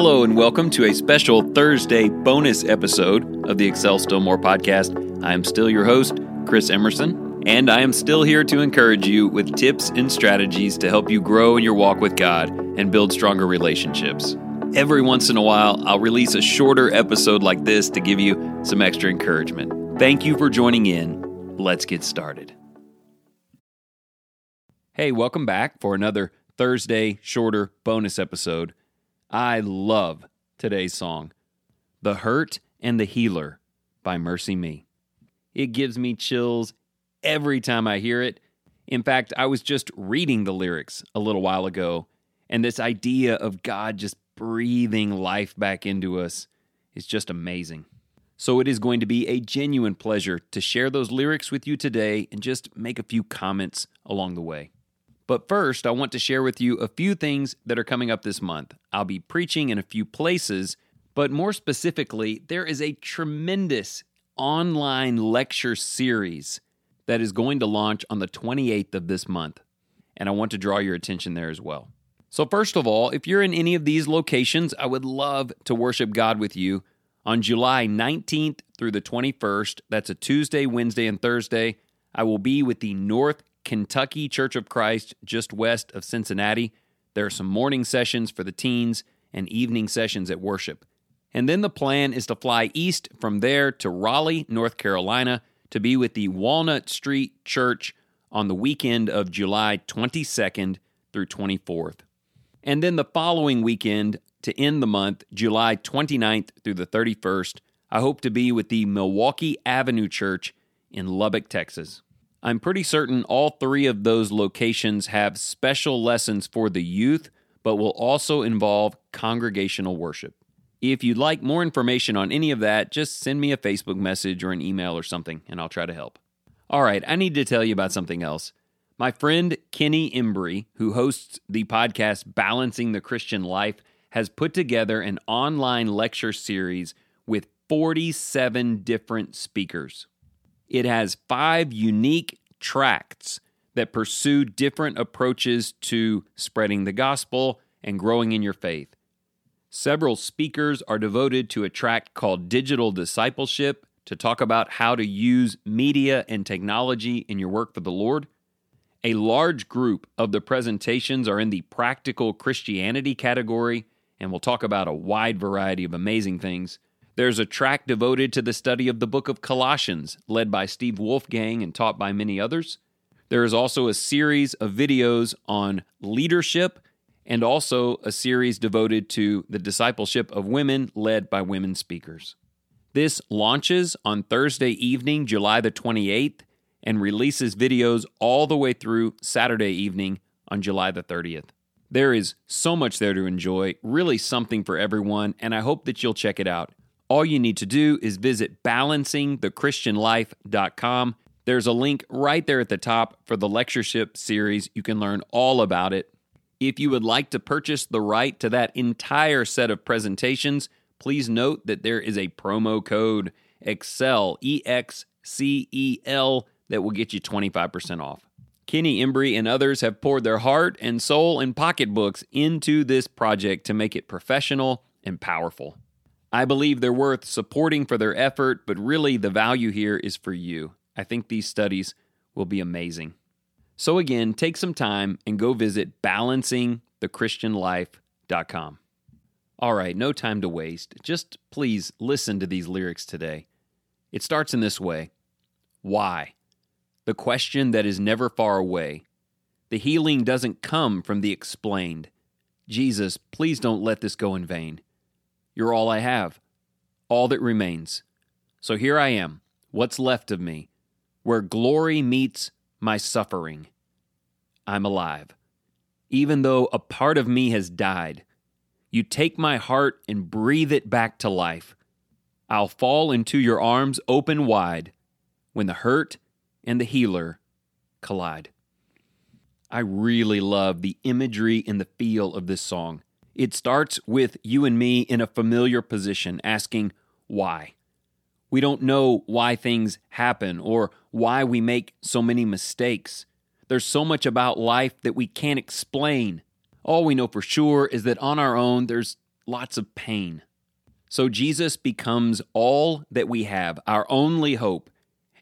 Hello, and welcome to a special Thursday bonus episode of the Excel Still More podcast. I am still your host, Chris Emerson, and I am still here to encourage you with tips and strategies to help you grow in your walk with God and build stronger relationships. Every once in a while, I'll release a shorter episode like this to give you some extra encouragement. Thank you for joining in. Let's get started. Hey, welcome back for another Thursday shorter bonus episode. I love today's song, The Hurt and the Healer by MercyMe. It gives me chills every time I hear it. In fact, I was just reading the lyrics a little while ago, and this idea of God just breathing life back into us is just amazing. So, it is going to be a genuine pleasure to share those lyrics with you today and just make a few comments along the way. But first, I want to share with you a few things that are coming up this month. I'll be preaching in a few places, but more specifically, there is a tremendous online lecture series that is going to launch on the 28th of this month. And I want to draw your attention there as well. So, first of all, if you're in any of these locations, I would love to worship God with you on July 19th through the 21st. That's a Tuesday, Wednesday, and Thursday. I will be with the North Kentucky Church of Christ, just west of Cincinnati. There are some morning sessions for the teens and evening sessions at worship. And then the plan is to fly east from there to Raleigh, North Carolina, to be with the Walnut Street Church on the weekend of July 22nd through 24th. And then the following weekend, to end the month, July 29th through the 31st, I hope to be with the Milwaukee Avenue Church in Lubbock, Texas. I'm pretty certain all three of those locations have special lessons for the youth, but will also involve congregational worship. If you'd like more information on any of that, just send me a Facebook message or an email or something, and I'll try to help. All right, I need to tell you about something else. My friend Kenny Embry, who hosts the podcast Balancing the Christian Life, has put together an online lecture series with 47 different speakers. It has five unique tracts that pursue different approaches to spreading the gospel and growing in your faith. Several speakers are devoted to a tract called Digital Discipleship to talk about how to use media and technology in your work for the Lord. A large group of the presentations are in the practical Christianity category, and we'll talk about a wide variety of amazing things. There's a track devoted to the study of the book of Colossians, led by Steve Wolfgang and taught by many others. There is also a series of videos on leadership and also a series devoted to the discipleship of women, led by women speakers. This launches on Thursday evening, July the 28th, and releases videos all the way through Saturday evening on July the 30th. There is so much there to enjoy, really something for everyone, and I hope that you'll check it out. All you need to do is visit balancingthechristianlife.com. There's a link right there at the top for the lectureship series. You can learn all about it. If you would like to purchase the right to that entire set of presentations, please note that there is a promo code EXCEL, E X C E L, that will get you 25% off. Kenny Embry and others have poured their heart and soul and pocketbooks into this project to make it professional and powerful. I believe they're worth supporting for their effort, but really the value here is for you. I think these studies will be amazing. So, again, take some time and go visit balancingthechristianlife.com. All right, no time to waste. Just please listen to these lyrics today. It starts in this way Why? The question that is never far away. The healing doesn't come from the explained. Jesus, please don't let this go in vain. You're all I have, all that remains. So here I am, what's left of me, where glory meets my suffering. I'm alive. Even though a part of me has died, you take my heart and breathe it back to life. I'll fall into your arms open wide when the hurt and the healer collide. I really love the imagery and the feel of this song. It starts with you and me in a familiar position asking why. We don't know why things happen or why we make so many mistakes. There's so much about life that we can't explain. All we know for sure is that on our own, there's lots of pain. So Jesus becomes all that we have, our only hope.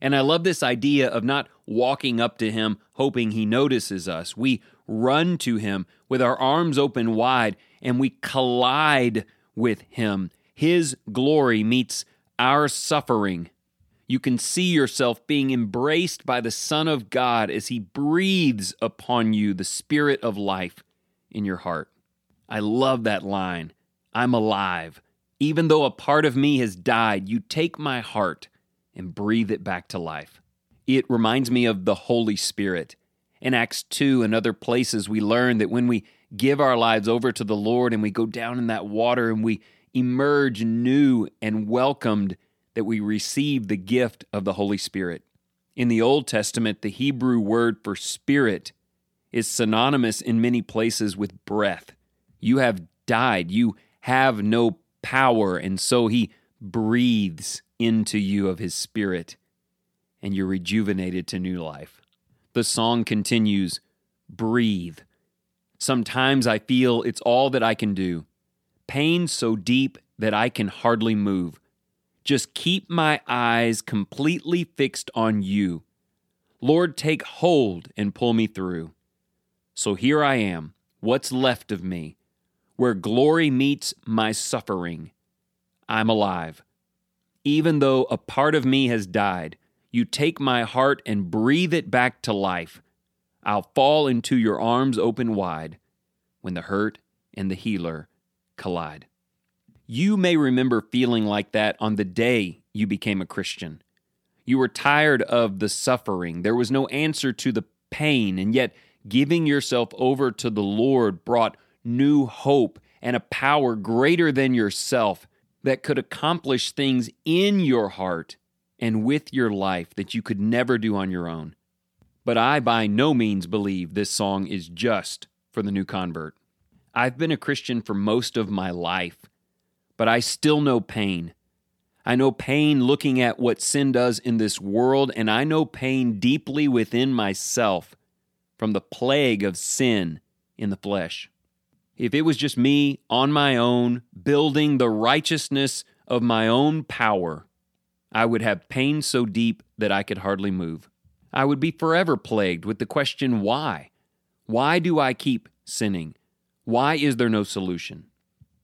And I love this idea of not walking up to him hoping he notices us. We run to him with our arms open wide and we collide with him. His glory meets our suffering. You can see yourself being embraced by the Son of God as he breathes upon you the spirit of life in your heart. I love that line. I'm alive. Even though a part of me has died, you take my heart and breathe it back to life. It reminds me of the Holy Spirit. In Acts 2 and other places, we learn that when we give our lives over to the Lord and we go down in that water and we emerge new and welcomed, that we receive the gift of the Holy Spirit. In the Old Testament, the Hebrew word for spirit is synonymous in many places with breath. You have died, you have no power, and so He breathes into you of His Spirit, and you're rejuvenated to new life. The song continues Breathe. Sometimes I feel it's all that I can do. Pain so deep that I can hardly move. Just keep my eyes completely fixed on you. Lord, take hold and pull me through. So here I am, what's left of me, where glory meets my suffering. I'm alive. Even though a part of me has died, you take my heart and breathe it back to life. I'll fall into your arms open wide when the hurt and the healer collide. You may remember feeling like that on the day you became a Christian. You were tired of the suffering, there was no answer to the pain, and yet Giving yourself over to the Lord brought new hope and a power greater than yourself that could accomplish things in your heart and with your life that you could never do on your own. But I by no means believe this song is just for the new convert. I've been a Christian for most of my life, but I still know pain. I know pain looking at what sin does in this world, and I know pain deeply within myself from the plague of sin in the flesh. If it was just me on my own, building the righteousness of my own power, I would have pain so deep that I could hardly move. I would be forever plagued with the question why? Why do I keep sinning? Why is there no solution?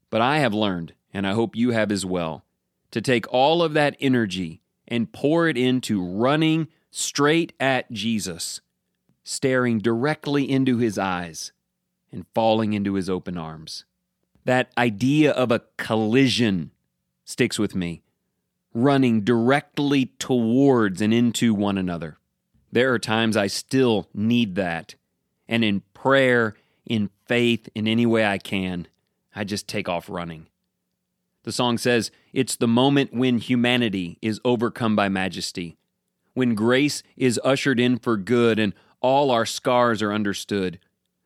But I have learned, and I hope you have as well, to take all of that energy and pour it into running straight at Jesus staring directly into his eyes and falling into his open arms. That idea of a collision sticks with me, running directly towards and into one another. There are times I still need that. And in prayer, in faith, in any way I can, I just take off running. The song says, It's the moment when humanity is overcome by majesty, when grace is ushered in for good and all our scars are understood.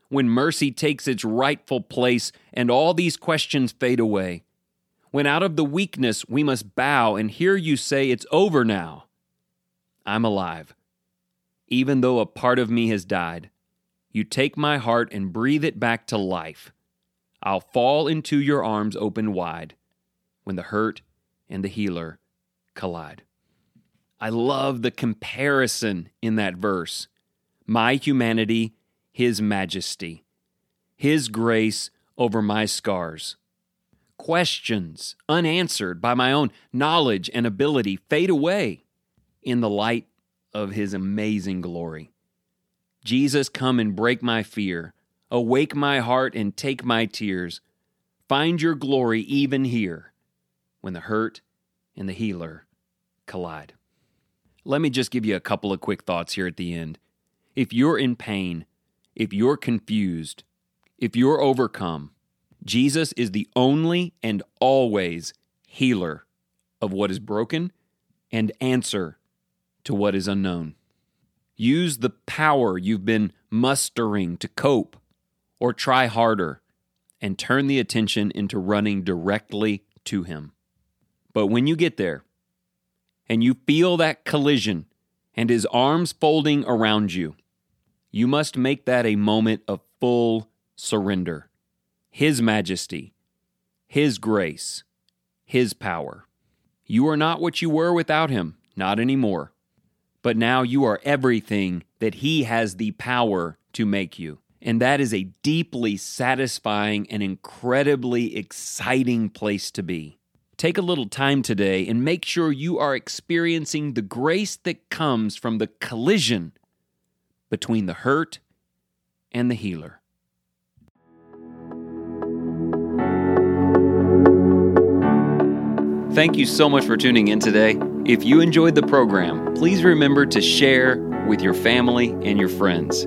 When mercy takes its rightful place and all these questions fade away. When out of the weakness we must bow and hear you say, It's over now. I'm alive. Even though a part of me has died, you take my heart and breathe it back to life. I'll fall into your arms open wide when the hurt and the healer collide. I love the comparison in that verse my humanity, His majesty, His grace over my scars. Questions unanswered by my own knowledge and ability fade away in the light of His amazing glory. Jesus, come and break my fear, awake my heart and take my tears. Find your glory even here when the hurt and the healer collide. Let me just give you a couple of quick thoughts here at the end. If you're in pain, if you're confused, if you're overcome, Jesus is the only and always healer of what is broken and answer to what is unknown. Use the power you've been mustering to cope or try harder and turn the attention into running directly to Him. But when you get there and you feel that collision and His arms folding around you, you must make that a moment of full surrender. His majesty, His grace, His power. You are not what you were without Him, not anymore. But now you are everything that He has the power to make you. And that is a deeply satisfying and incredibly exciting place to be. Take a little time today and make sure you are experiencing the grace that comes from the collision between the hurt and the healer. Thank you so much for tuning in today. If you enjoyed the program, please remember to share with your family and your friends.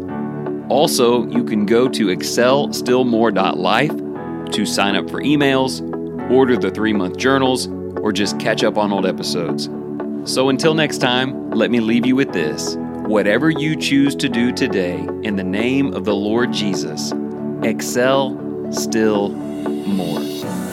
Also, you can go to excelstillmore.life to sign up for emails, order the three month journals, or just catch up on old episodes. So until next time, let me leave you with this. Whatever you choose to do today, in the name of the Lord Jesus, excel still more.